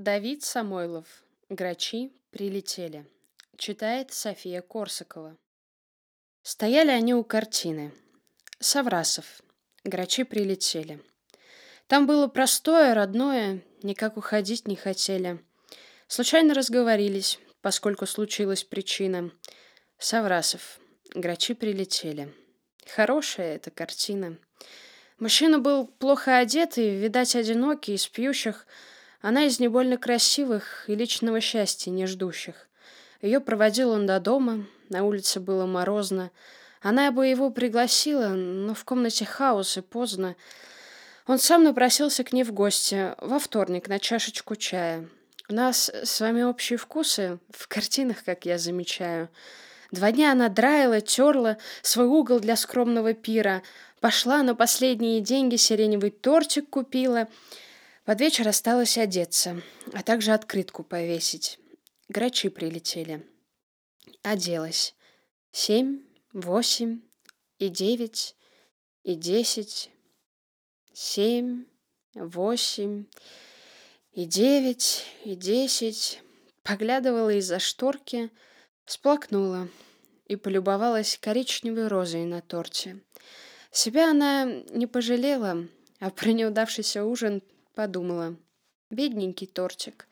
Давид Самойлов. Грачи прилетели. Читает София Корсакова. Стояли они у картины. Саврасов. Грачи прилетели. Там было простое, родное, никак уходить не хотели. Случайно разговорились, поскольку случилась причина. Саврасов. Грачи прилетели. Хорошая эта картина. Мужчина был плохо одет и, видать, одинокий, из пьющих. Она из небольно красивых и личного счастья не ждущих. Ее проводил он до дома, на улице было морозно. Она бы его пригласила, но в комнате хаос и поздно. Он сам напросился к ней в гости во вторник на чашечку чая. У нас с вами общие вкусы в картинах, как я замечаю. Два дня она драила, терла свой угол для скромного пира. Пошла на последние деньги, сиреневый тортик купила. Под вечер осталось одеться, а также открытку повесить. Грачи прилетели. Оделась. Семь, восемь и девять, и десять, семь, восемь, и девять, и десять. Поглядывала из-за шторки, сплакнула и полюбовалась коричневой розой на торте. Себя она не пожалела, а про неудавшийся ужин подумала. Бедненький тортик.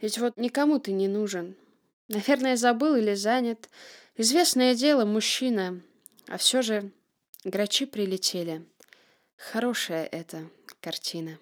Ведь вот никому ты не нужен. Наверное, забыл или занят. Известное дело, мужчина. А все же грачи прилетели. Хорошая эта картина.